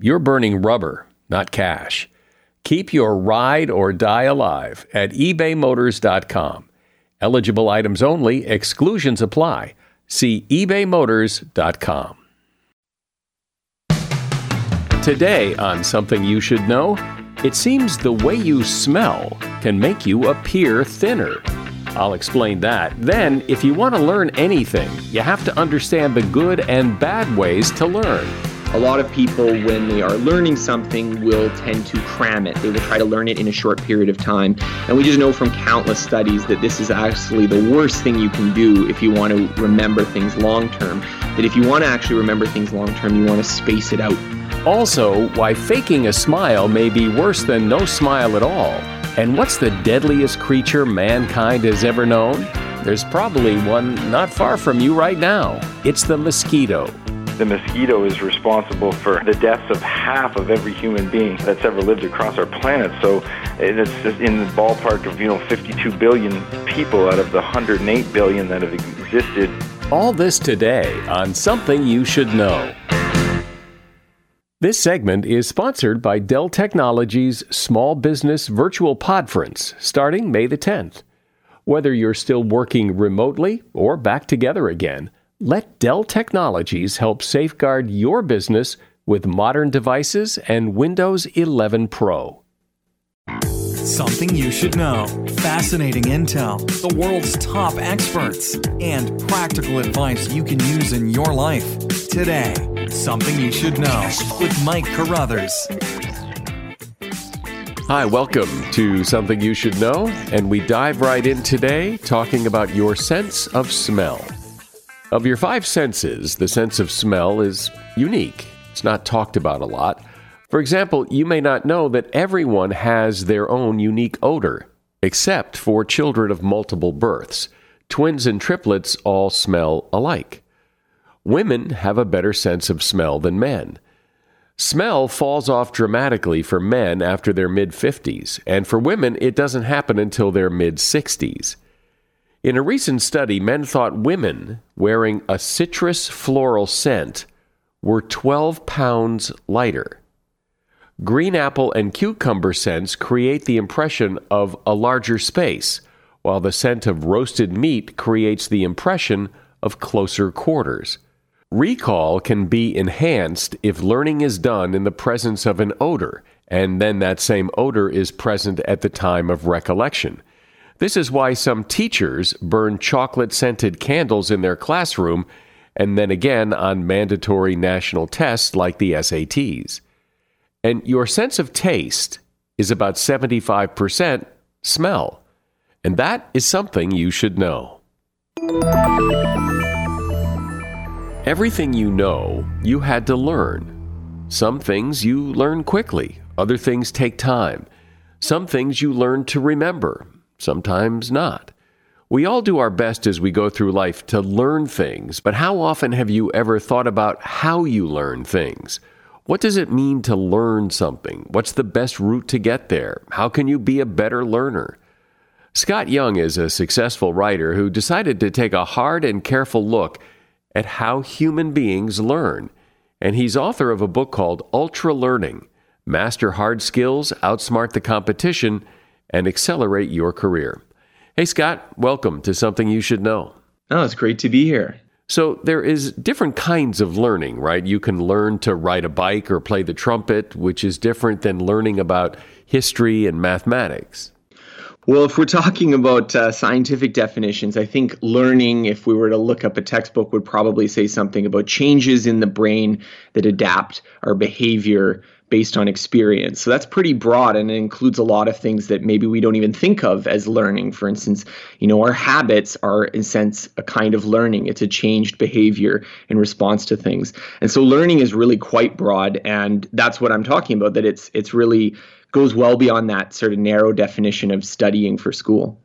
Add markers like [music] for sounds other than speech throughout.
you're burning rubber, not cash. Keep your ride or die alive at ebaymotors.com. Eligible items only, exclusions apply. See ebaymotors.com. Today, on Something You Should Know, it seems the way you smell can make you appear thinner. I'll explain that. Then, if you want to learn anything, you have to understand the good and bad ways to learn. A lot of people, when they are learning something, will tend to cram it. They will try to learn it in a short period of time. And we just know from countless studies that this is actually the worst thing you can do if you want to remember things long term. That if you want to actually remember things long term, you want to space it out. Also, why faking a smile may be worse than no smile at all. And what's the deadliest creature mankind has ever known? There's probably one not far from you right now. It's the mosquito. The mosquito is responsible for the deaths of half of every human being that's ever lived across our planet. So it's in the ballpark of, you know, 52 billion people out of the 108 billion that have existed. All this today on Something You Should Know. This segment is sponsored by Dell Technologies Small Business Virtual Podference starting May the 10th. Whether you're still working remotely or back together again, let Dell Technologies help safeguard your business with modern devices and Windows 11 Pro. Something you should know. Fascinating intel, the world's top experts, and practical advice you can use in your life. Today, Something You Should Know with Mike Carruthers. Hi, welcome to Something You Should Know, and we dive right in today talking about your sense of smell. Of your five senses, the sense of smell is unique. It's not talked about a lot. For example, you may not know that everyone has their own unique odor, except for children of multiple births. Twins and triplets all smell alike. Women have a better sense of smell than men. Smell falls off dramatically for men after their mid 50s, and for women, it doesn't happen until their mid 60s. In a recent study, men thought women wearing a citrus floral scent were 12 pounds lighter. Green apple and cucumber scents create the impression of a larger space, while the scent of roasted meat creates the impression of closer quarters. Recall can be enhanced if learning is done in the presence of an odor, and then that same odor is present at the time of recollection. This is why some teachers burn chocolate scented candles in their classroom and then again on mandatory national tests like the SATs. And your sense of taste is about 75% smell. And that is something you should know. Everything you know, you had to learn. Some things you learn quickly, other things take time. Some things you learn to remember, sometimes not. We all do our best as we go through life to learn things, but how often have you ever thought about how you learn things? What does it mean to learn something? What's the best route to get there? How can you be a better learner? Scott Young is a successful writer who decided to take a hard and careful look at how human beings learn, and he's author of a book called Ultra Learning Master Hard Skills, Outsmart the Competition, and accelerate your career. Hey, Scott, welcome to Something You Should Know. Oh, it's great to be here. So, there is different kinds of learning, right? You can learn to ride a bike or play the trumpet, which is different than learning about history and mathematics. Well, if we're talking about uh, scientific definitions, I think learning, if we were to look up a textbook, would probably say something about changes in the brain that adapt our behavior based on experience. So that's pretty broad and it includes a lot of things that maybe we don't even think of as learning. For instance, you know, our habits are in a sense a kind of learning. It's a changed behavior in response to things. And so learning is really quite broad and that's what I'm talking about that it's it's really goes well beyond that sort of narrow definition of studying for school.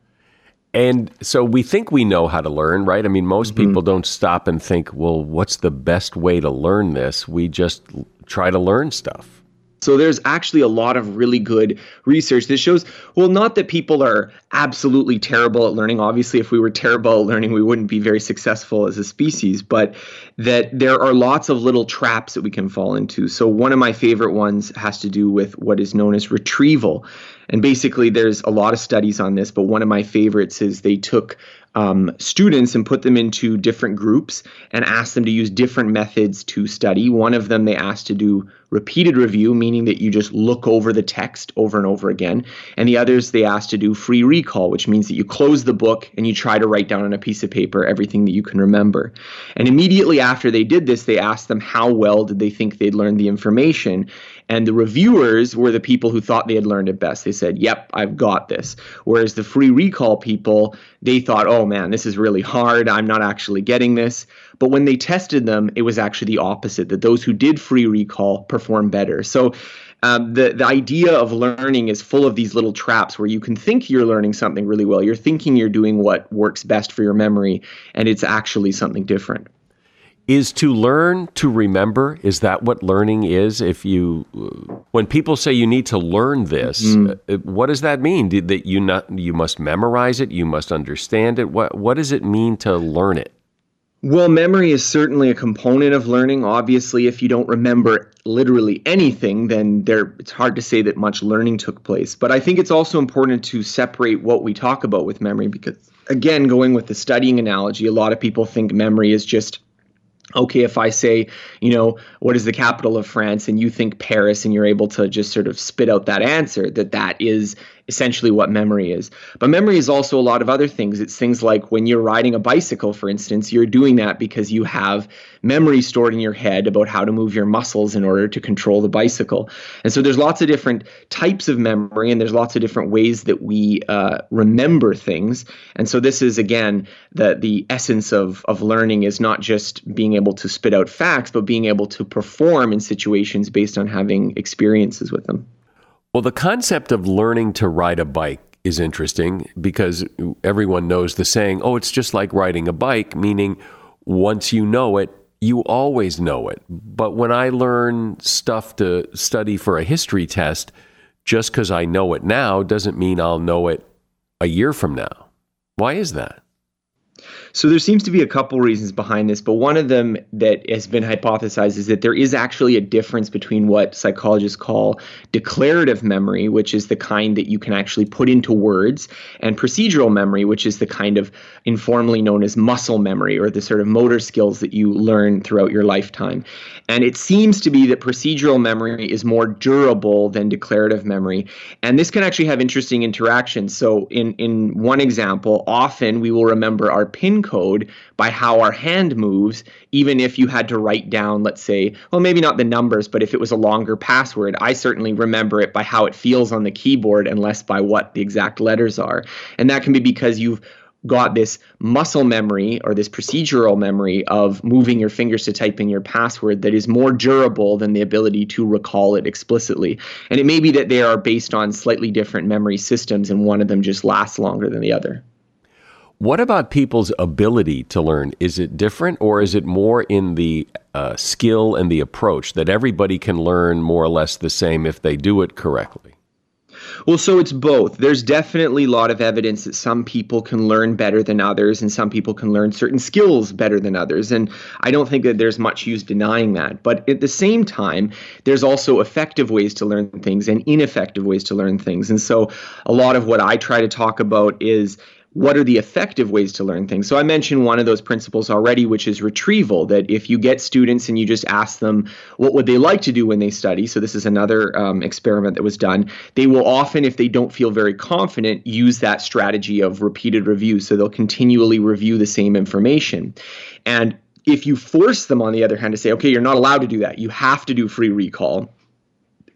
And so we think we know how to learn, right? I mean, most mm-hmm. people don't stop and think, well, what's the best way to learn this? We just try to learn stuff. So there's actually a lot of really good research that shows, well, not that people are absolutely terrible at learning. Obviously, if we were terrible at learning, we wouldn't be very successful as a species, but that there are lots of little traps that we can fall into. So one of my favorite ones has to do with what is known as retrieval. And basically, there's a lot of studies on this, but one of my favorites is they took um, students and put them into different groups and asked them to use different methods to study. One of them they asked to do repeated review, meaning that you just look over the text over and over again. And the others they asked to do free recall, which means that you close the book and you try to write down on a piece of paper everything that you can remember. And immediately after they did this, they asked them how well did they think they'd learned the information. And the reviewers were the people who thought they had learned it best. They said, Yep, I've got this. Whereas the free recall people, they thought, Oh man, this is really hard. I'm not actually getting this. But when they tested them, it was actually the opposite that those who did free recall performed better. So um, the, the idea of learning is full of these little traps where you can think you're learning something really well. You're thinking you're doing what works best for your memory, and it's actually something different. Is to learn to remember? Is that what learning is? If you, when people say you need to learn this, mm. what does that mean? That you not you must memorize it, you must understand it. What what does it mean to learn it? Well, memory is certainly a component of learning. Obviously, if you don't remember literally anything, then there it's hard to say that much learning took place. But I think it's also important to separate what we talk about with memory because again, going with the studying analogy, a lot of people think memory is just okay, if I say, you know, what is the capital of France and you think Paris and you're able to just sort of spit out that answer, that that is essentially what memory is. But memory is also a lot of other things. It's things like when you're riding a bicycle, for instance, you're doing that because you have memory stored in your head about how to move your muscles in order to control the bicycle. And so there's lots of different types of memory, and there's lots of different ways that we uh, remember things. And so this is again the the essence of of learning is not just being able to spit out facts, but being able to perform in situations based on having experiences with them. Well, the concept of learning to ride a bike is interesting because everyone knows the saying, oh, it's just like riding a bike, meaning once you know it, you always know it. But when I learn stuff to study for a history test, just because I know it now doesn't mean I'll know it a year from now. Why is that? So there seems to be a couple reasons behind this, but one of them that has been hypothesized is that there is actually a difference between what psychologists call declarative memory, which is the kind that you can actually put into words, and procedural memory, which is the kind of informally known as muscle memory or the sort of motor skills that you learn throughout your lifetime. And it seems to be that procedural memory is more durable than declarative memory. And this can actually have interesting interactions. So in in one example, often we will remember our PIN code by how our hand moves, even if you had to write down, let's say, well, maybe not the numbers, but if it was a longer password, I certainly remember it by how it feels on the keyboard and less by what the exact letters are. And that can be because you've got this muscle memory or this procedural memory of moving your fingers to type in your password that is more durable than the ability to recall it explicitly. And it may be that they are based on slightly different memory systems and one of them just lasts longer than the other. What about people's ability to learn? Is it different or is it more in the uh, skill and the approach that everybody can learn more or less the same if they do it correctly? Well, so it's both. There's definitely a lot of evidence that some people can learn better than others, and some people can learn certain skills better than others. And I don't think that there's much use denying that. But at the same time, there's also effective ways to learn things and ineffective ways to learn things. And so a lot of what I try to talk about is what are the effective ways to learn things? So I mentioned one of those principles already, which is retrieval, that if you get students and you just ask them what would they like to do when they study, so this is another um, experiment that was done, they will often, if they don't feel very confident, use that strategy of repeated review. So they'll continually review the same information. And if you force them, on the other hand, to say, okay, you're not allowed to do that, you have to do free recall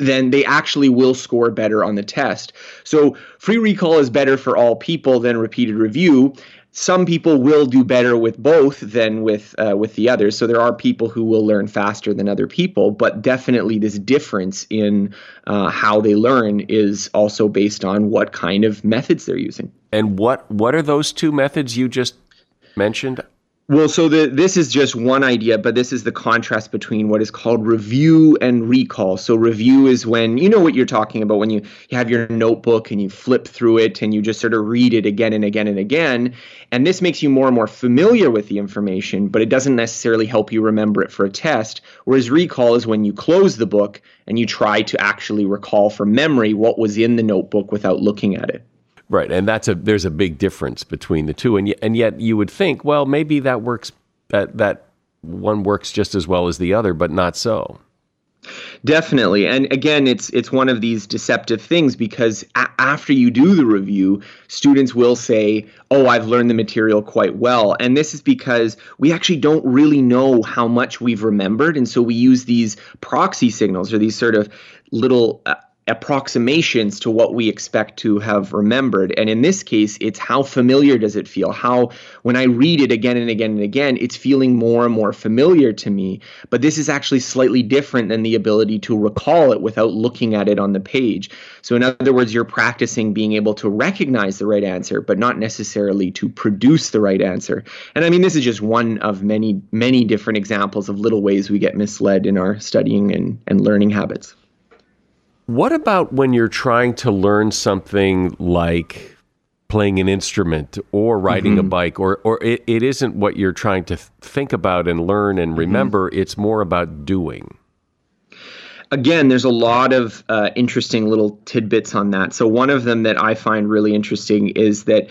then they actually will score better on the test. So free recall is better for all people than repeated review. Some people will do better with both than with uh, with the others. So there are people who will learn faster than other people, but definitely this difference in uh, how they learn is also based on what kind of methods they're using. And what what are those two methods you just mentioned? Well, so the, this is just one idea, but this is the contrast between what is called review and recall. So, review is when you know what you're talking about when you, you have your notebook and you flip through it and you just sort of read it again and again and again. And this makes you more and more familiar with the information, but it doesn't necessarily help you remember it for a test. Whereas recall is when you close the book and you try to actually recall from memory what was in the notebook without looking at it. Right, and that's a there's a big difference between the two, and y- and yet you would think, well, maybe that works that that one works just as well as the other, but not so. Definitely, and again, it's it's one of these deceptive things because a- after you do the review, students will say, "Oh, I've learned the material quite well," and this is because we actually don't really know how much we've remembered, and so we use these proxy signals or these sort of little. Uh, approximations to what we expect to have remembered. And in this case, it's how familiar does it feel? How, when I read it again and again and again, it's feeling more and more familiar to me. But this is actually slightly different than the ability to recall it without looking at it on the page. So, in other words, you're practicing being able to recognize the right answer, but not necessarily to produce the right answer. And I mean, this is just one of many, many different examples of little ways we get misled in our studying and, and learning habits. What about when you're trying to learn something like playing an instrument or riding mm-hmm. a bike, or, or it, it isn't what you're trying to think about and learn and mm-hmm. remember, mm-hmm. it's more about doing? Again, there's a lot of uh, interesting little tidbits on that. So, one of them that I find really interesting is that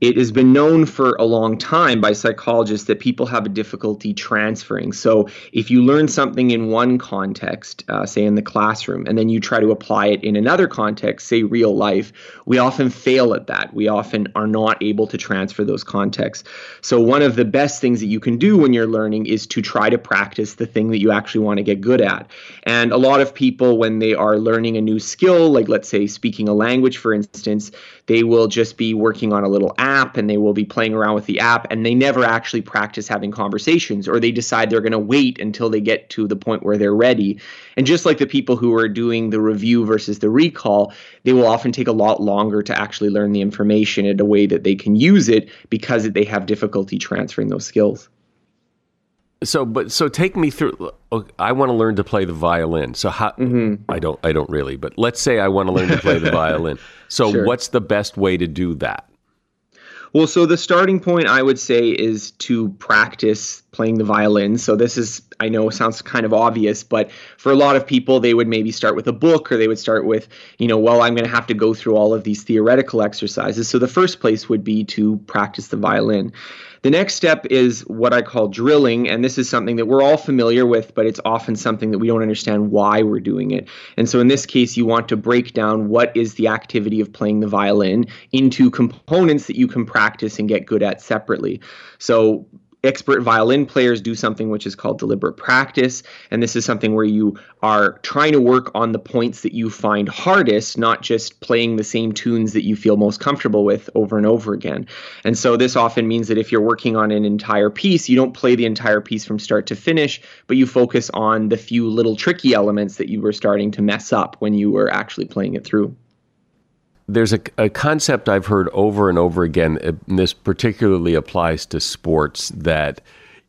it has been known for a long time by psychologists that people have a difficulty transferring. So, if you learn something in one context, uh, say in the classroom, and then you try to apply it in another context, say real life, we often fail at that. We often are not able to transfer those contexts. So, one of the best things that you can do when you're learning is to try to practice the thing that you actually want to get good at. And a lot of people, when they are learning a new skill, like let's say speaking a language, for instance, they will just be working on a little app and they will be playing around with the app and they never actually practice having conversations or they decide they're going to wait until they get to the point where they're ready. And just like the people who are doing the review versus the recall, they will often take a lot longer to actually learn the information in a way that they can use it because they have difficulty transferring those skills. So, but so take me through. I want to learn to play the violin. So how? Mm-hmm. I don't. I don't really. But let's say I want to learn to play the [laughs] violin. So, sure. what's the best way to do that? Well, so the starting point I would say is to practice playing the violin. So this is I know sounds kind of obvious, but for a lot of people they would maybe start with a book or they would start with, you know, well, I'm going to have to go through all of these theoretical exercises. So the first place would be to practice the violin. The next step is what I call drilling, and this is something that we're all familiar with, but it's often something that we don't understand why we're doing it. And so in this case, you want to break down what is the activity of playing the violin into components that you can practice and get good at separately. So expert violin players do something which is called deliberate practice. And this is something where you are trying to work on the points that you find hardest, not just playing the same tunes that you feel most comfortable with over and over again. And so this often means that if you're working on an entire piece, you don't play the entire piece from start to finish, but you focus on the few little tricky elements that you were starting to mess up when you were actually playing it through there's a, a, concept I've heard over and over again, uh, and this particularly applies to sports, that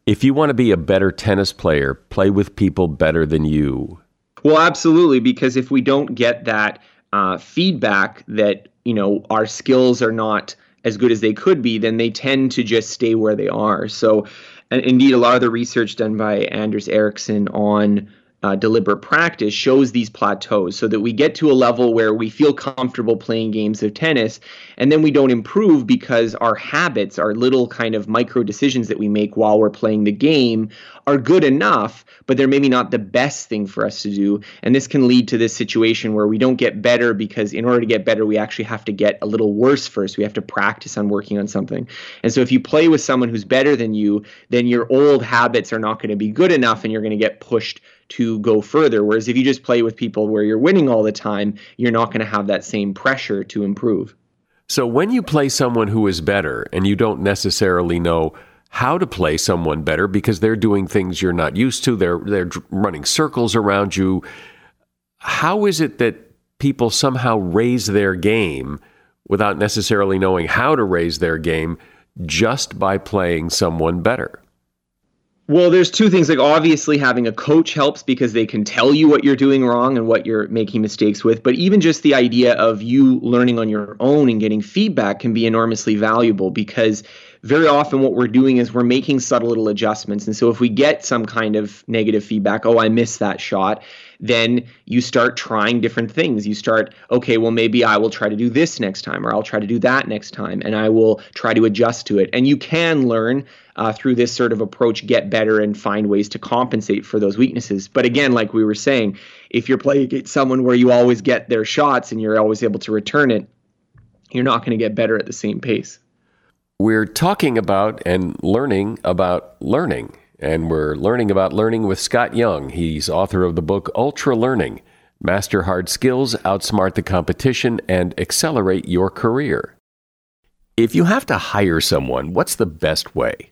if you want to be a better tennis player, play with people better than you. Well, absolutely, because if we don't get that uh, feedback that you know our skills are not as good as they could be, then they tend to just stay where they are. So, and indeed, a lot of the research done by Anders Ericsson on uh, deliberate practice shows these plateaus so that we get to a level where we feel comfortable playing games of tennis and then we don't improve because our habits our little kind of micro decisions that we make while we're playing the game are good enough but they're maybe not the best thing for us to do. And this can lead to this situation where we don't get better because in order to get better we actually have to get a little worse first. We have to practice on working on something. And so if you play with someone who's better than you then your old habits are not going to be good enough and you're going to get pushed to go further. Whereas if you just play with people where you're winning all the time, you're not going to have that same pressure to improve. So when you play someone who is better and you don't necessarily know how to play someone better because they're doing things you're not used to, they're they're running circles around you, how is it that people somehow raise their game without necessarily knowing how to raise their game just by playing someone better? Well, there's two things. Like, obviously, having a coach helps because they can tell you what you're doing wrong and what you're making mistakes with. But even just the idea of you learning on your own and getting feedback can be enormously valuable because very often what we're doing is we're making subtle little adjustments. And so, if we get some kind of negative feedback, oh, I missed that shot, then you start trying different things. You start, okay, well, maybe I will try to do this next time, or I'll try to do that next time, and I will try to adjust to it. And you can learn uh, through this sort of approach get better and find ways to compensate for those weaknesses. But again, like we were saying, if you're playing someone where you always get their shots and you're always able to return it, you're not going to get better at the same pace. We're talking about and learning about learning. And we're learning about learning with Scott Young. He's author of the book Ultra Learning Master Hard Skills, Outsmart the Competition, and Accelerate Your Career. If you have to hire someone, what's the best way?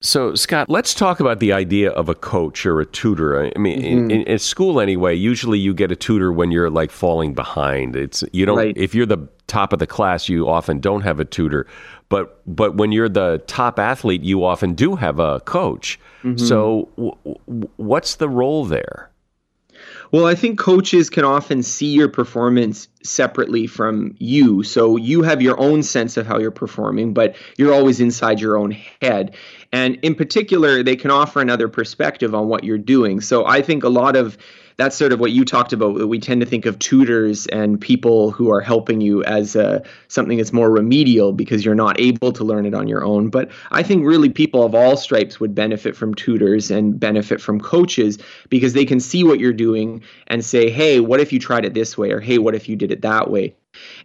So, Scott, let's talk about the idea of a coach or a tutor. I mean, mm-hmm. in, in, school anyway, usually you get a tutor when you're like falling behind. It's you don't right. if you're the top of the class, you often don't have a tutor. But but when you're the top athlete, you often do have a coach. Mm-hmm. So, w- what's the role there? Well, I think coaches can often see your performance separately from you. So you have your own sense of how you're performing, but you're always inside your own head. And in particular, they can offer another perspective on what you're doing. So I think a lot of that's sort of what you talked about. We tend to think of tutors and people who are helping you as uh, something that's more remedial because you're not able to learn it on your own. But I think really people of all stripes would benefit from tutors and benefit from coaches because they can see what you're doing and say, hey, what if you tried it this way? Or hey, what if you did it that way?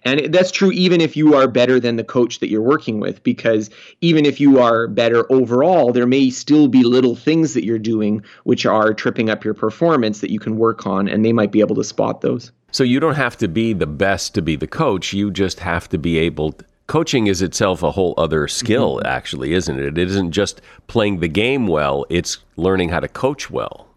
And that's true even if you are better than the coach that you're working with, because even if you are better overall, there may still be little things that you're doing which are tripping up your performance that you can work on, and they might be able to spot those. So you don't have to be the best to be the coach. You just have to be able. To, coaching is itself a whole other skill, mm-hmm. actually, isn't it? It isn't just playing the game well; it's learning how to coach well.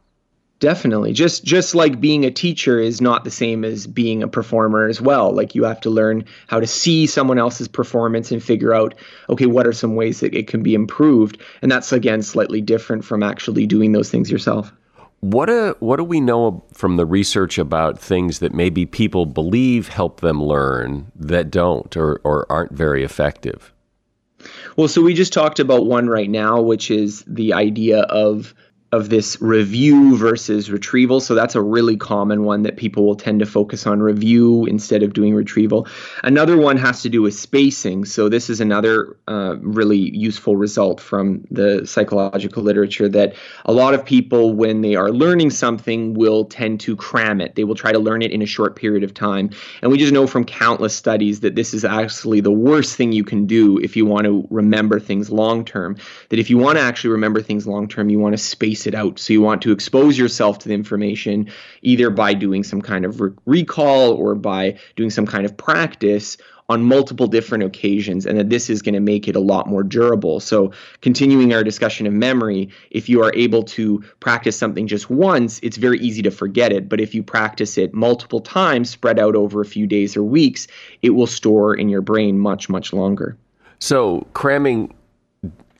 Definitely. Just just like being a teacher is not the same as being a performer as well. Like you have to learn how to see someone else's performance and figure out okay, what are some ways that it can be improved? And that's again slightly different from actually doing those things yourself. What do, what do we know from the research about things that maybe people believe help them learn that don't or, or aren't very effective? Well, so we just talked about one right now, which is the idea of of this review versus retrieval. So that's a really common one that people will tend to focus on review instead of doing retrieval. Another one has to do with spacing. So this is another uh, really useful result from the psychological literature that a lot of people, when they are learning something, will tend to cram it. They will try to learn it in a short period of time. And we just know from countless studies that this is actually the worst thing you can do if you want to remember things long term. That if you want to actually remember things long term, you want to space space it out. So you want to expose yourself to the information either by doing some kind of re- recall or by doing some kind of practice on multiple different occasions, and that this is going to make it a lot more durable. So, continuing our discussion of memory, if you are able to practice something just once, it's very easy to forget it. But if you practice it multiple times, spread out over a few days or weeks, it will store in your brain much, much longer. So, cramming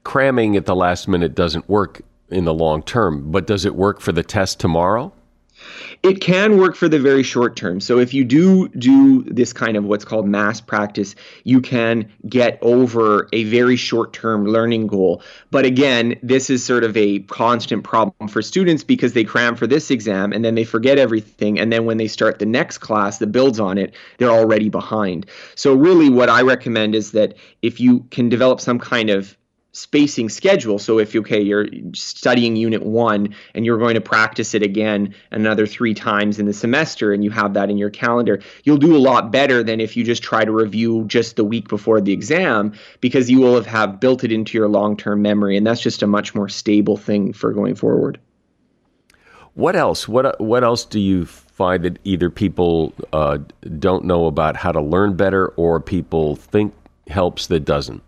cramming at the last minute doesn't work in the long term, but does it work for the test tomorrow? It can work for the very short term. So if you do do this kind of what's called mass practice, you can get over a very short term learning goal. But again, this is sort of a constant problem for students because they cram for this exam and then they forget everything. And then when they start the next class that builds on it, they're already behind. So really what I recommend is that if you can develop some kind of spacing schedule. So if okay, you're studying unit one and you're going to practice it again another three times in the semester and you have that in your calendar, you'll do a lot better than if you just try to review just the week before the exam because you will have, have built it into your long-term memory and that's just a much more stable thing for going forward. What else? What what else do you find that either people uh, don't know about how to learn better or people think helps that doesn't?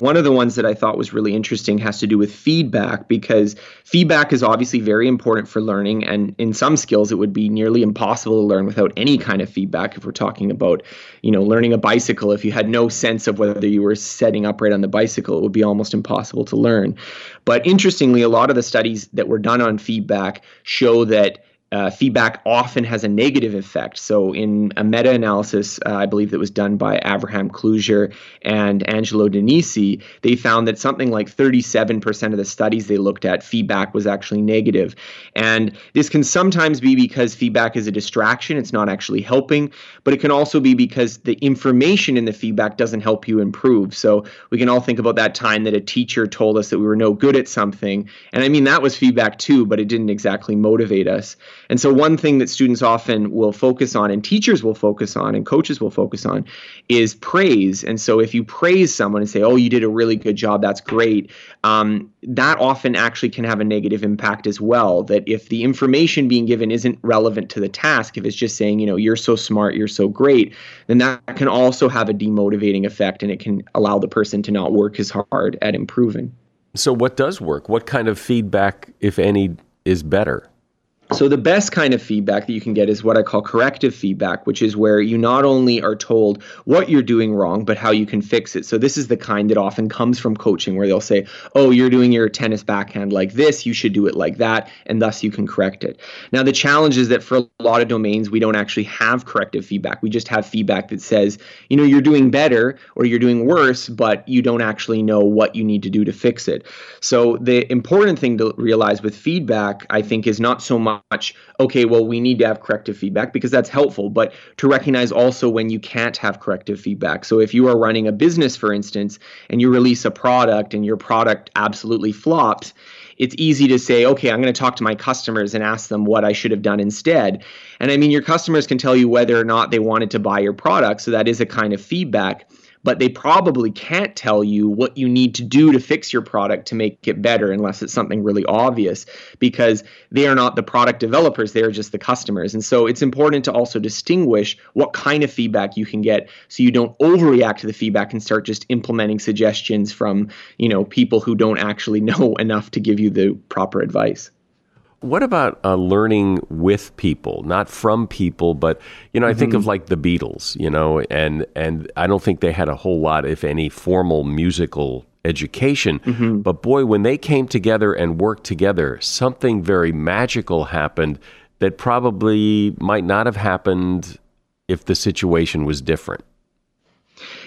One of the ones that I thought was really interesting has to do with feedback because feedback is obviously very important for learning. And in some skills, it would be nearly impossible to learn without any kind of feedback. If we're talking about, you know, learning a bicycle, if you had no sense of whether you were setting upright on the bicycle, it would be almost impossible to learn. But interestingly, a lot of the studies that were done on feedback show that uh, feedback often has a negative effect. So, in a meta analysis, uh, I believe that was done by Avraham Kluger and Angelo DeNisi, they found that something like 37% of the studies they looked at, feedback was actually negative. And this can sometimes be because feedback is a distraction, it's not actually helping, but it can also be because the information in the feedback doesn't help you improve. So, we can all think about that time that a teacher told us that we were no good at something. And I mean, that was feedback too, but it didn't exactly motivate us. And so, one thing that students often will focus on, and teachers will focus on, and coaches will focus on, is praise. And so, if you praise someone and say, "Oh, you did a really good job. That's great," um, that often actually can have a negative impact as well. That if the information being given isn't relevant to the task, if it's just saying, you know, you're so smart, you're so great, then that can also have a demotivating effect, and it can allow the person to not work as hard at improving. So, what does work? What kind of feedback, if any, is better? So, the best kind of feedback that you can get is what I call corrective feedback, which is where you not only are told what you're doing wrong, but how you can fix it. So, this is the kind that often comes from coaching, where they'll say, Oh, you're doing your tennis backhand like this, you should do it like that, and thus you can correct it. Now, the challenge is that for a lot of domains, we don't actually have corrective feedback. We just have feedback that says, You know, you're doing better or you're doing worse, but you don't actually know what you need to do to fix it. So, the important thing to realize with feedback, I think, is not so much much, okay, well, we need to have corrective feedback because that's helpful, but to recognize also when you can't have corrective feedback. So if you are running a business, for instance, and you release a product and your product absolutely flops, it's easy to say, okay, I'm going to talk to my customers and ask them what I should have done instead. And I mean, your customers can tell you whether or not they wanted to buy your product. So that is a kind of feedback but they probably can't tell you what you need to do to fix your product to make it better unless it's something really obvious because they are not the product developers, they are just the customers. And so it's important to also distinguish what kind of feedback you can get so you don't overreact to the feedback and start just implementing suggestions from, you know, people who don't actually [laughs] know enough to give you the proper advice. What about uh, learning with people, not from people, but you know, I mm-hmm. think of mm-hmm. like the Beatles, you know, and and I don't think they had a whole lot, if any, formal musical education. Mm-hmm. But boy, when they came together and worked together, something very magical happened that probably might not have happened if the situation was different.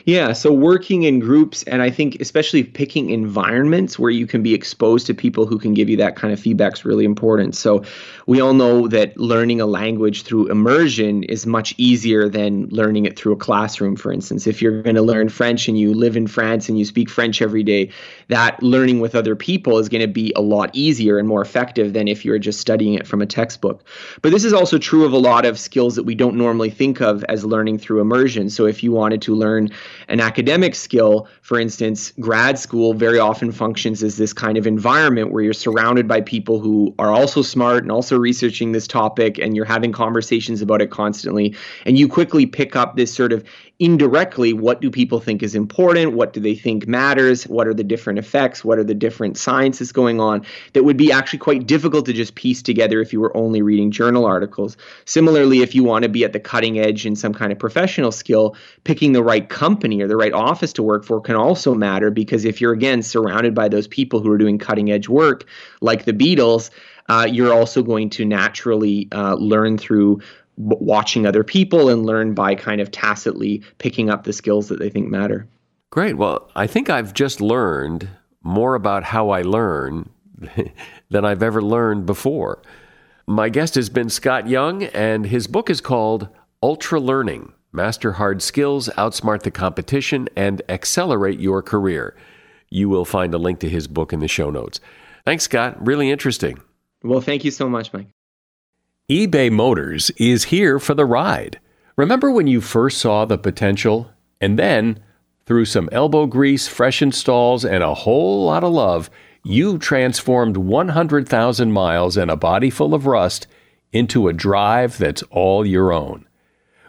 Yeah, so working in groups, and I think especially picking environments where you can be exposed to people who can give you that kind of feedback is really important. So we all know that learning a language through immersion is much easier than learning it through a classroom, for instance. If you're going to learn French and you live in France and you speak French every day, that learning with other people is going to be a lot easier and more effective than if you're just studying it from a textbook. But this is also true of a lot of skills that we don't normally think of as learning through immersion. So if you wanted to learn an academic skill, for instance, grad school very often functions as this kind of environment where you're surrounded by people who are also smart and also researching this topic, and you're having conversations about it constantly. And you quickly pick up this sort of indirectly what do people think is important? What do they think matters? What are the different effects? What are the different sciences going on? That would be actually quite difficult to just piece together if you were only reading journal articles. Similarly if you want to be at the cutting edge in some kind of professional skill picking the right company or the right office to work for can also matter because if you're again surrounded by those people who are doing cutting edge work like the beatles uh, you're also going to naturally uh, learn through watching other people and learn by kind of tacitly picking up the skills that they think matter. Great. Well, I think I've just learned more about how I learn [laughs] than I've ever learned before. My guest has been Scott Young, and his book is called Ultra Learning Master Hard Skills, Outsmart the Competition, and Accelerate Your Career. You will find a link to his book in the show notes. Thanks, Scott. Really interesting. Well, thank you so much, Mike eBay Motors is here for the ride. Remember when you first saw the potential? And then, through some elbow grease, fresh installs, and a whole lot of love, you transformed 100,000 miles and a body full of rust into a drive that's all your own.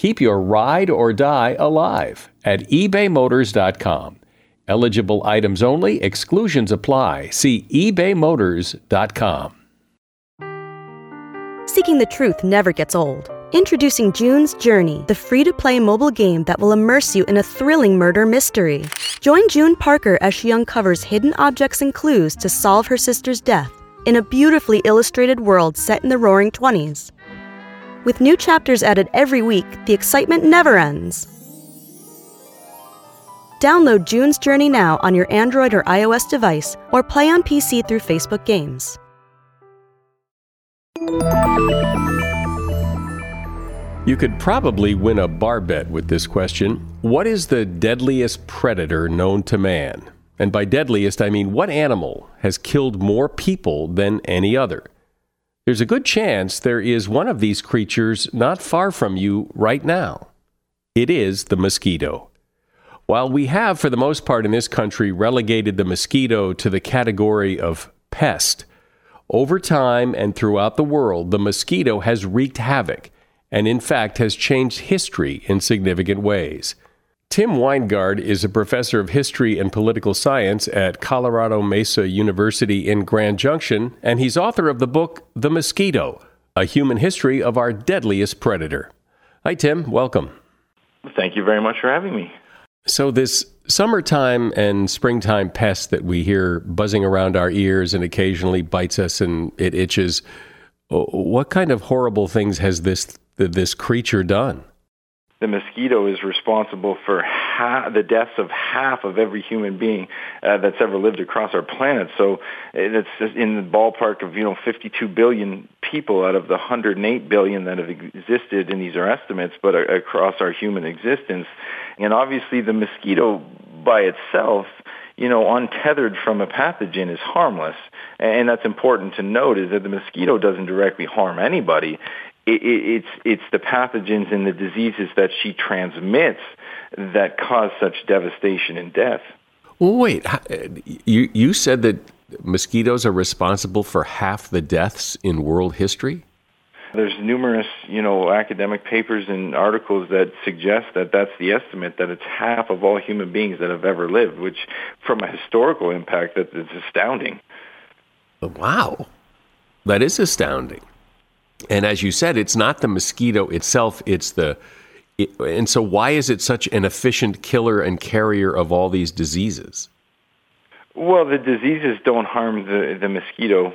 Keep your ride or die alive at ebaymotors.com. Eligible items only, exclusions apply. See ebaymotors.com. Seeking the truth never gets old. Introducing June's Journey, the free to play mobile game that will immerse you in a thrilling murder mystery. Join June Parker as she uncovers hidden objects and clues to solve her sister's death in a beautifully illustrated world set in the roaring 20s. With new chapters added every week, the excitement never ends. Download June's Journey now on your Android or iOS device or play on PC through Facebook Games. You could probably win a bar bet with this question. What is the deadliest predator known to man? And by deadliest, I mean what animal has killed more people than any other? There's a good chance there is one of these creatures not far from you right now. It is the mosquito. While we have, for the most part in this country, relegated the mosquito to the category of pest, over time and throughout the world, the mosquito has wreaked havoc and, in fact, has changed history in significant ways. Tim Winegard is a professor of history and political science at Colorado Mesa University in Grand Junction, and he's author of the book The Mosquito a human history of our deadliest predator. Hi, Tim. Welcome. Thank you very much for having me. So, this summertime and springtime pest that we hear buzzing around our ears and occasionally bites us and it itches, uh, what kind of horrible things has this, this creature done? The mosquito is responsible for half, the deaths of half of every human being uh, that's ever lived across our planet. So it's in the ballpark of you know 52 billion people out of the 108 billion that have existed, and these are estimates, but across our human existence. And obviously, the mosquito by itself you know, untethered from a pathogen is harmless. And that's important to note is that the mosquito doesn't directly harm anybody it, it's it's the pathogens and the diseases that she transmits that cause such devastation and death. Well, wait, eh, you you said that mosquitoes are responsible for half the deaths in world history? There's numerous, you know, academic papers and articles that suggest that that's the estimate that it's half of all human beings that have ever lived, which from a historical impact that is astounding. Wow. That is astounding. And as you said, it's not the mosquito itself, it's the. It, and so, why is it such an efficient killer and carrier of all these diseases? Well, the diseases don't harm the, the mosquito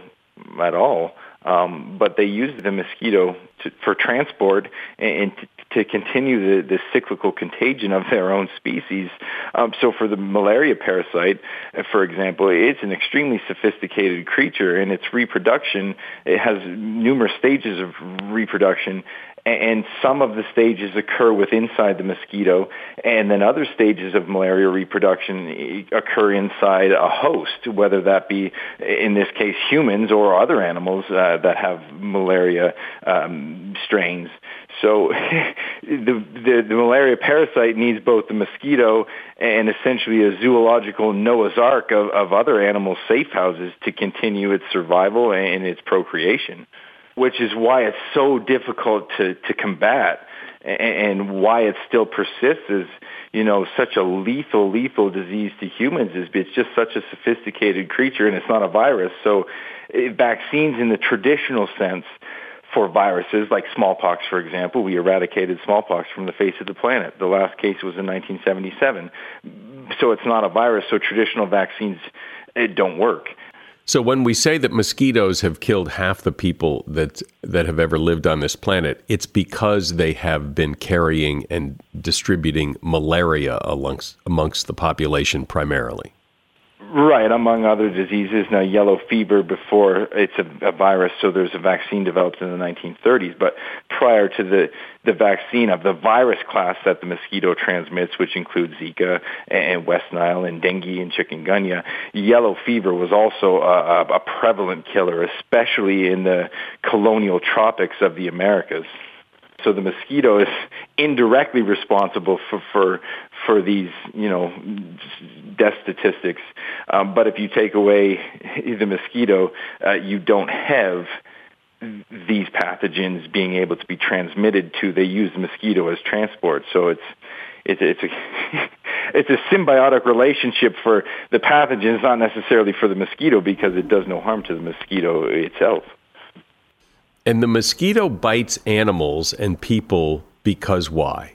at all, um, but they use the mosquito to, for transport and, to continue the, the cyclical contagion of their own species. Um, so for the malaria parasite, uh, for example, it's an extremely sophisticated creature in its reproduction. It has numerous stages of reproduction and some of the stages occur with inside the mosquito, and then other stages of malaria reproduction occur inside a host, whether that be, in this case, humans or other animals uh, that have malaria um, strains. So [laughs] the, the, the malaria parasite needs both the mosquito and essentially a zoological Noah's Ark of, of other animal safe houses to continue its survival and its procreation, which is why it's so difficult to, to combat and why it still persists is, you know, such a lethal, lethal disease to humans is it's just such a sophisticated creature and it's not a virus. So eh, vaccines in the traditional sense for viruses like smallpox, for example. We eradicated smallpox from the face of the planet. The last case was in 1977. So it's not a virus, so traditional vaccines it don't work. So when we say that mosquitoes have killed half the people that that have ever lived on this planet, it's because they have been carrying and distributing malaria amongst amongst the population primarily. Right, among other diseases. Now, yellow fever before it's a, a, virus, so there's a vaccine developed in the 1930s. But prior to the, the vaccine of the virus class that the mosquito transmits, which includes Zika and West Nile and dengue and chikungunya, yellow fever was also a, a prevalent killer, especially in the colonial tropics of the Americas. So the mosquito is indirectly responsible for, for, for these, you know, death statistics. Um, but if you take away [laughs] the mosquito, uh, you don't have these pathogens being able to be transmitted to. They use the mosquito as transport, so it's it's it's a [laughs] it's a symbiotic relationship for the pathogens, not necessarily for the mosquito, because it does no harm to the mosquito itself. And the mosquito bites animals and people because why?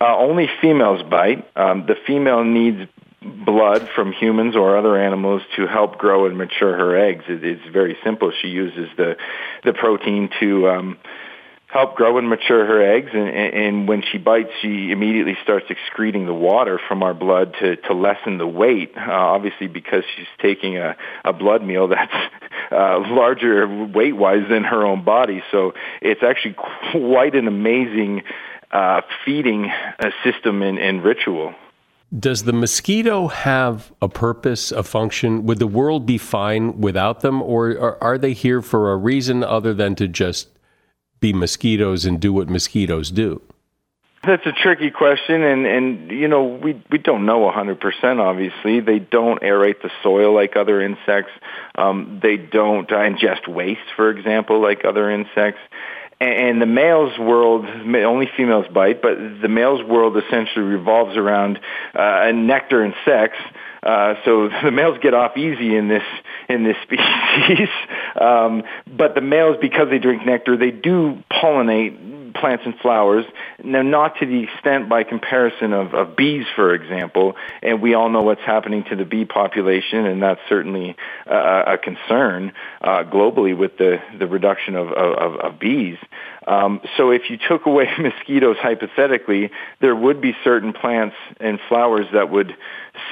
Uh, only females bite. Um, the female needs blood from humans or other animals to help grow and mature her eggs. It, it's very simple. She uses the the protein to um, help grow and mature her eggs and, and when she bites she immediately starts excreting the water from our blood to, to lessen the weight. Uh, obviously because she's taking a, a blood meal [laughs] that's uh, larger weight wise than her own body. So it's actually quite an amazing uh, feeding uh, system and, and ritual. Does the mosquito have a purpose, a function? Would the world be fine without them, or are they here for a reason other than to just be mosquitoes and do what mosquitoes do? That's a tricky question, and and you know we we don't know 100%. Obviously, they don't aerate the soil like other insects. Um, they don't ingest waste, for example, like other insects. And the males world, only females bite, but the males world essentially revolves around uh, nectar and sex. Uh, so [laughs] the males get off easy in this in this [laughs] species. Um, but the males, because they drink nectar, they do pollinate plants and flowers. Now, not to the extent by comparison of, of bees, for example. And we all know what's happening to the bee population, and that's certainly uh, a concern uh, globally with the, the reduction of, of, of bees. Um, so if you took away [laughs] mosquitoes, hypothetically, there would be certain plants and flowers that would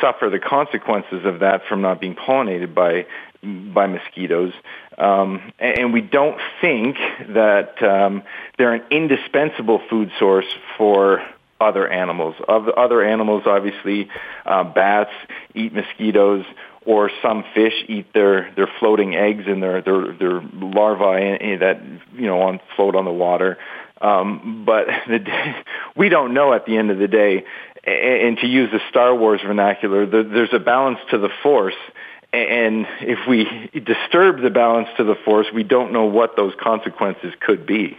suffer the consequences of that from not being pollinated by by mosquitoes. Um, and we don't think that um, they're an indispensable food source for other animals. Other animals, obviously, uh, bats eat mosquitoes or some fish eat their their floating eggs and their their their larvae that you know on float on the water. Um, but the, [laughs] we don't know at the end of the day. And to use the Star Wars vernacular, the, there's a balance to the Force. And if we disturb the balance to the Force, we don't know what those consequences could be.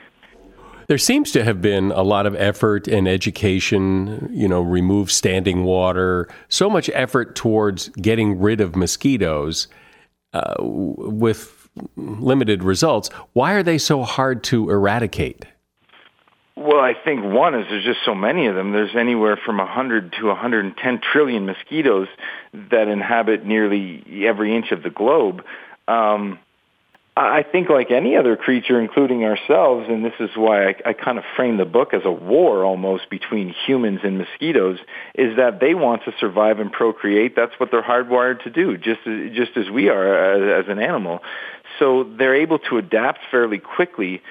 There seems to have been a lot of effort and education, you know, remove standing water, so much effort towards getting rid of mosquitoes uh, with limited results. Why are they so hard to eradicate? Well, I think one is there's just so many of them. There's anywhere from 100 to 110 trillion mosquitoes that inhabit nearly every inch of the globe. Um, I think like any other creature, including ourselves, and this is why I, I kind of frame the book as a war almost between humans and mosquitoes, is that they want to survive and procreate. That's what they're hardwired to do, just just as we are as, as an animal. So they're able to adapt fairly quickly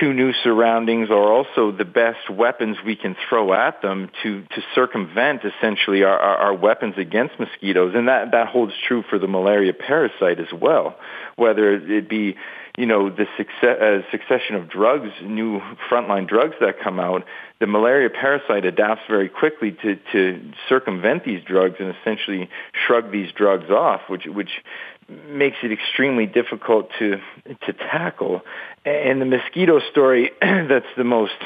to new surroundings are also the best weapons we can throw at them to, to circumvent essentially our, our, our weapons against mosquitoes. And that, that holds true for the malaria parasite as well, whether it be, you know, the success, uh, succession of drugs, new frontline drugs that come out, the malaria parasite adapts very quickly to, to circumvent these drugs and essentially shrug these drugs off, which, which makes it extremely difficult to to tackle. And the mosquito story [clears throat] that's the most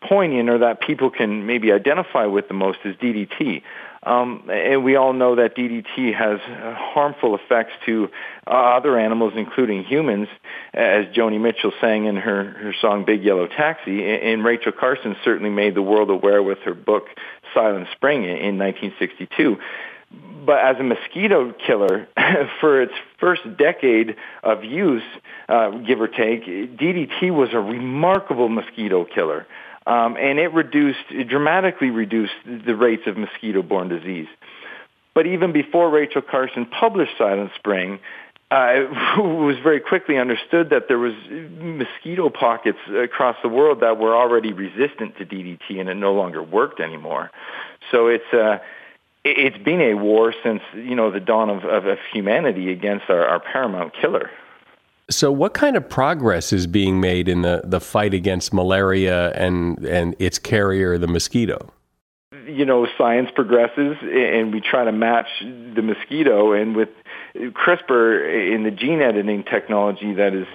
poignant or that people can maybe identify with the most is DDT. Um, and we all know that DDT has harmful effects to uh, other animals, including humans, as Joni Mitchell sang in her, her song Big Yellow Taxi. And Rachel Carson certainly made the world aware with her book Silent Spring in 1962 but as a mosquito killer, [laughs] for its first decade of use, uh, give or take, DDT was a remarkable mosquito killer. Um, and it reduced, it dramatically reduced the rates of mosquito-borne disease. But even before Rachel Carson published Silent Spring, uh, [laughs] it was very quickly understood that there was mosquito pockets across the world that were already resistant to DDT, and it no longer worked anymore. So it's uh, it's been a war since you know the dawn of, of, of humanity against our, our, paramount killer. So, what kind of progress is being made in the, the fight against malaria and and its carrier, the mosquito? You know, science progresses, and we try to match the mosquito. And with CRISPR in the gene editing technology that has,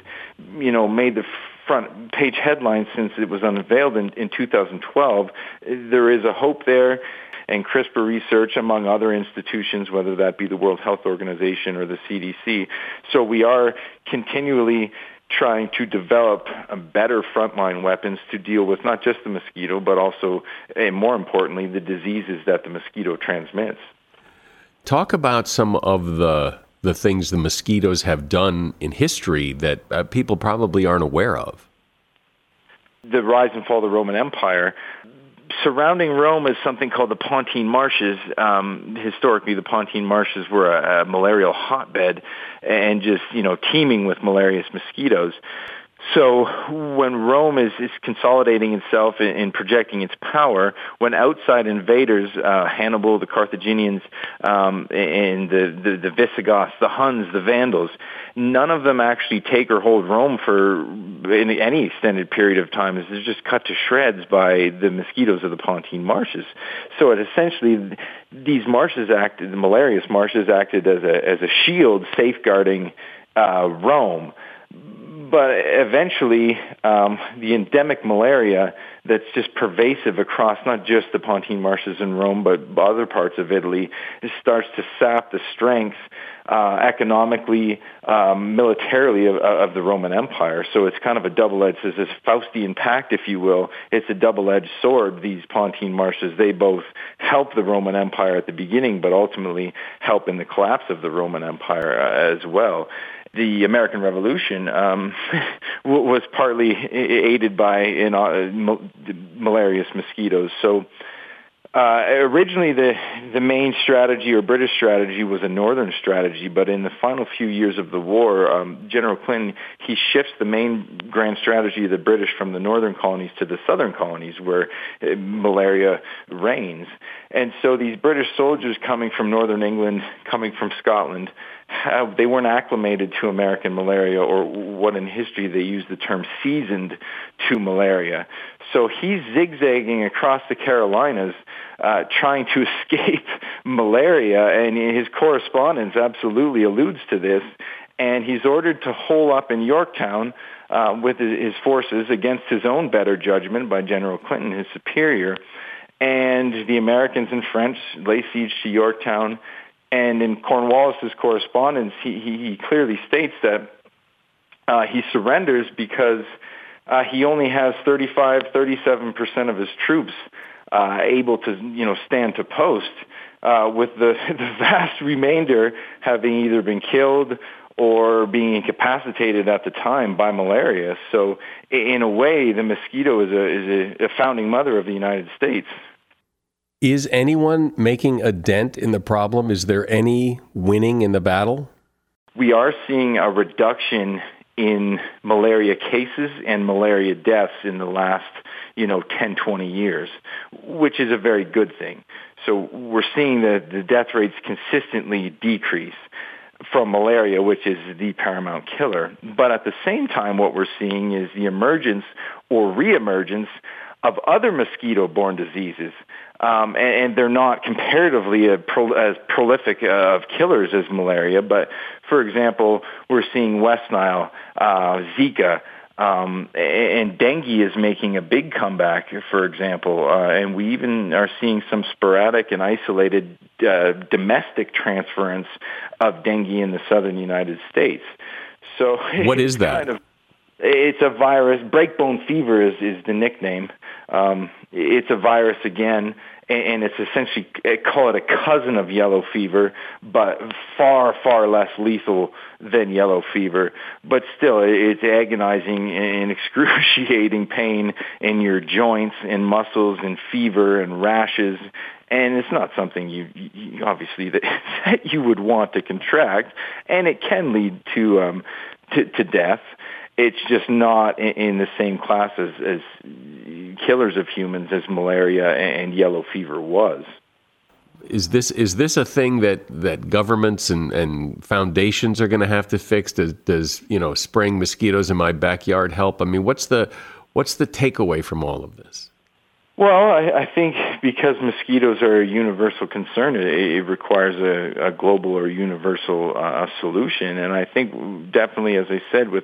you know, made the front page headlines since it was unveiled in, in 2012, there is a hope there and CRISPR research among other institutions, whether that be the World Health Organization or the CDC. So we are continually trying to develop better frontline weapons to deal with not just the mosquito, but also, and more importantly, the diseases that the mosquito transmits. Talk about some of the the things the mosquitoes have done in history that uh, people probably aren't aware of. The rise and fall of the Roman Empire surrounding Rome is something called the Pontine Marshes. Um, historically, the Pontine Marshes were a, a malarial hotbed and just, you know, teeming with malarious mosquitoes. So when Rome is, is consolidating itself and, projecting its power, when outside invaders, uh, Hannibal, the Carthaginians, um, and the, the, the Visigoths, the Huns, the Vandals, none of them actually take or hold Rome for any, extended period of time. It's just cut to shreds by the mosquitoes of the Pontine marshes. So it essentially, these marshes acted, the malarious marshes acted as a, as a shield safeguarding uh, Rome but eventually, um, the endemic malaria that's just pervasive across not just the Pontine marshes in Rome, but other parts of Italy, it starts to sap the strength uh, economically, um, militarily of, of, the Roman Empire. So it's kind of a double-edged, it's this Faustian pact, if you will. It's a double-edged sword, these Pontine marshes. They both help the Roman Empire at the beginning, but ultimately help in the collapse of the Roman Empire uh, as well the American Revolution um, [laughs] was partly aided by in, uh, malarious mosquitoes. So uh, originally, the the main strategy or British strategy was a northern strategy, but in the final few years of the war, um, General Clinton he shifts the main grand strategy of the British from the northern colonies to the southern colonies, where uh, malaria reigns. And so these British soldiers coming from northern England, coming from Scotland, they weren't acclimated to American malaria, or what in history they use the term seasoned to malaria. So he's zigzagging across the Carolinas uh, trying to [laughs] escape malaria, and his correspondence absolutely alludes to this. And he's ordered to hole up in Yorktown uh, with his forces against his own better judgment by General Clinton, his superior. And the Americans and French lay siege to Yorktown. And in Cornwallis's correspondence, he, he, he clearly states that uh, he surrenders because uh, he only has 35, 37 percent of his troops uh, able to, you know, stand to post, uh, with the, [laughs] the vast remainder having either been killed or being incapacitated at the time by malaria. So, in a way, the mosquito is a is a, a founding mother of the United States. Is anyone making a dent in the problem? Is there any winning in the battle? We are seeing a reduction in malaria cases and malaria deaths in the last, you know, 10, 20 years, which is a very good thing. So we're seeing that the death rates consistently decrease from malaria, which is the paramount killer. But at the same time, what we're seeing is the emergence or reemergence of other mosquito-borne diseases. Um, and, and, they're not comparatively pro, as prolific uh, of killers as malaria. But for example, we're seeing West Nile, uh, Zika, um, and dengue is making a big comeback, for example, uh, and we even are seeing some sporadic and isolated uh, domestic transference of dengue in the southern United States. So, [laughs] what is that? Kind of, it's a virus. Breakbone fever is, is the nickname. Um, it's a virus again, and it's essentially call it a cousin of yellow fever, but far far less lethal than yellow fever. But still, it's agonizing and [laughs] excruciating pain in your joints and muscles and fever and rashes. And it's not something you, you obviously [laughs] that, that you would want to contract, and it can lead to um, to, to death it's just not in, in the same class as, as killers of humans as malaria and yellow fever was. Is this is this a thing that, that governments and, and foundations are going to have to fix? Does, does you know spraying mosquitoes in my backyard help? I mean, what's the what's the takeaway from all of this? Well, I, I think because mosquitoes are a universal concern, it, it requires a, a global or universal uh, solution. And I think definitely, as I said, with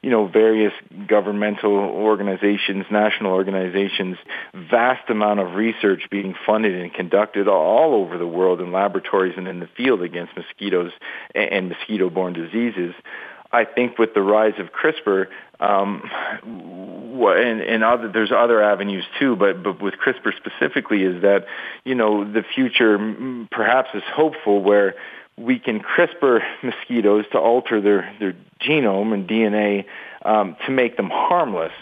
you know various governmental organizations, national organizations, vast amount of research being funded and conducted all over the world in laboratories and in the field against mosquitoes and, and mosquito-borne diseases. I think with the rise of CRISPR, um, and, and other, there's other avenues too, but, but with CRISPR specifically is that, you know, the future perhaps is hopeful where we can CRISPR mosquitoes to alter their, their genome and DNA um, to make them harmless.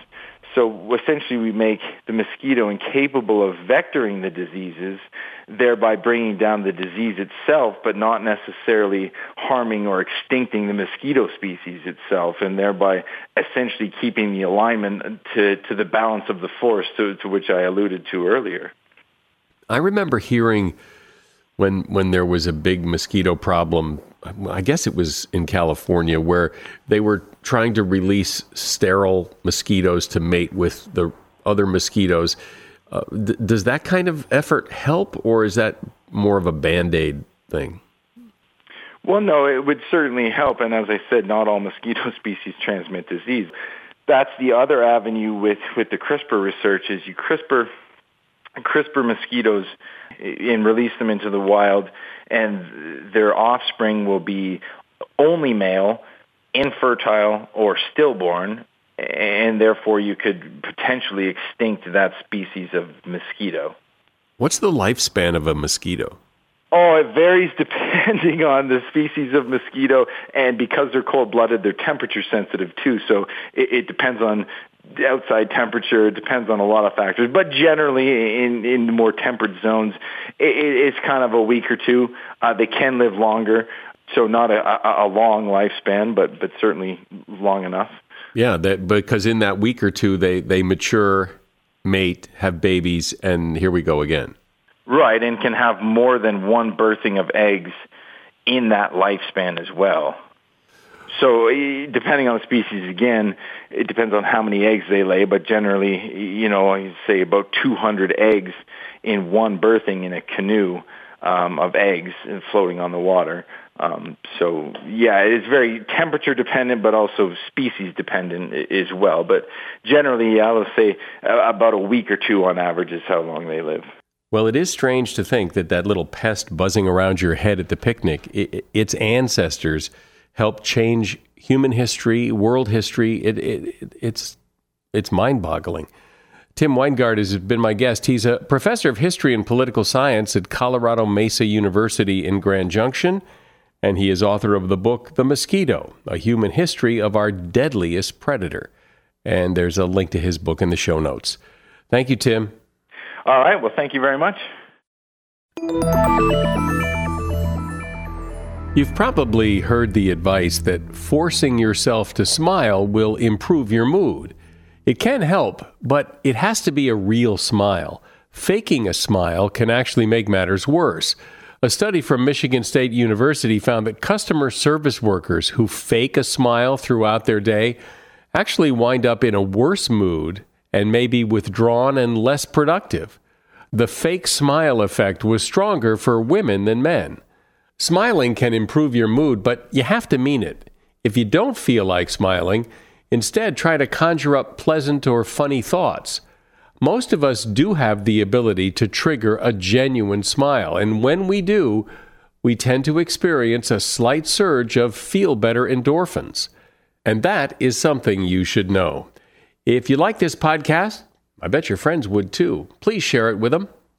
So essentially we make the mosquito incapable of vectoring the diseases, thereby bringing down the disease itself, but not necessarily harming or extincting the mosquito species itself, and thereby essentially keeping the alignment to, to the balance of the force to, to which I alluded to earlier. I remember hearing when when there was a big mosquito problem. I guess it was in California where they were trying to release sterile mosquitoes to mate with the other mosquitoes. Uh, does that kind of effort help, or is that more of a band aid thing? Well, no, it would certainly help. And as I said, not all mosquito [laughs] species transmit disease. That's the other avenue with, with the CRISPR research is you CRISPR CRISPR mosquitoes and release them into the wild, and their offspring will be only male, infertile, or stillborn, and therefore you could potentially extinct that species of mosquito. What's the lifespan of a mosquito? Oh, it varies [laughs] depending on the species of mosquito, and because they're cold-blooded, they're temperature sensitive too. So it, it depends on outside temperature. It depends on a lot of factors, but generally in in more temperate zones, it, it's kind of a week or two. Uh, they can live longer, so not a, a, a long lifespan, but but certainly long enough. Yeah, that because in that week or two they they mature, mate, have babies, and here we go again. Right, and can have more than one birthing of eggs in that lifespan as well. So eh, depending on the species, again, it depends on how many eggs they lay, but generally, you know, I say about 200 eggs in one birthing in a canoe um, of eggs and floating on the water. Um, so yeah, it's very temperature dependent, but also species dependent as well. But generally, yeah, let's say about a week or two on average is how long they live. Well, it is strange to think that that little pest buzzing around your head at the picnic, it, its ancestors helped change human history, world history. It, it, it's it's mind-boggling. Tim Winegard has been my guest. He's a professor of history and political science at Colorado Mesa University in Grand Junction, and he is author of the book The Mosquito: A Human History of Our Deadliest Predator. And there's a link to his book in the show notes. Thank you, Tim. All right. Well, thank you very much. You've probably heard the advice that forcing yourself to smile will improve your mood. It can help, but it has to be a real smile. Faking a smile can actually make matters worse. A study from Michigan State University found that customer service workers who fake a smile throughout their day actually wind up in a worse mood and may be withdrawn and less productive. The fake smile effect was stronger for women than men. Smiling can improve your mood, but you have to mean it. If you don't feel like smiling, instead try to conjure up pleasant or funny thoughts. Most of us do have the ability to trigger a genuine smile, and when we do, we tend to experience a slight surge of feel better endorphins. And that is something you should know. If you like this podcast, I bet your friends would too. Please share it with them.